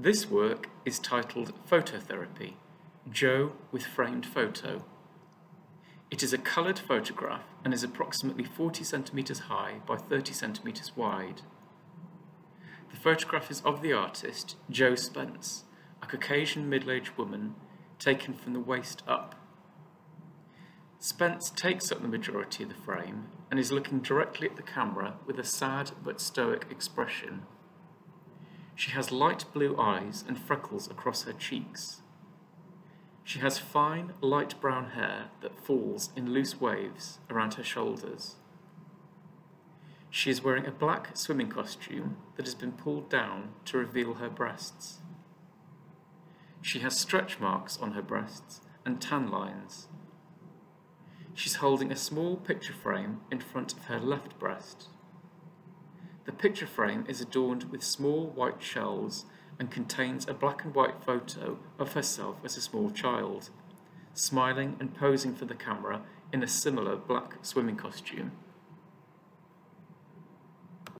This work is titled Phototherapy Jo with Framed Photo. It is a coloured photograph and is approximately 40 centimetres high by 30 centimetres wide. The photograph is of the artist Jo Spence, a Caucasian middle aged woman taken from the waist up. Spence takes up the majority of the frame and is looking directly at the camera with a sad but stoic expression. She has light blue eyes and freckles across her cheeks. She has fine, light brown hair that falls in loose waves around her shoulders. She is wearing a black swimming costume that has been pulled down to reveal her breasts. She has stretch marks on her breasts and tan lines. She's holding a small picture frame in front of her left breast. The picture frame is adorned with small white shells and contains a black and white photo of herself as a small child, smiling and posing for the camera in a similar black swimming costume.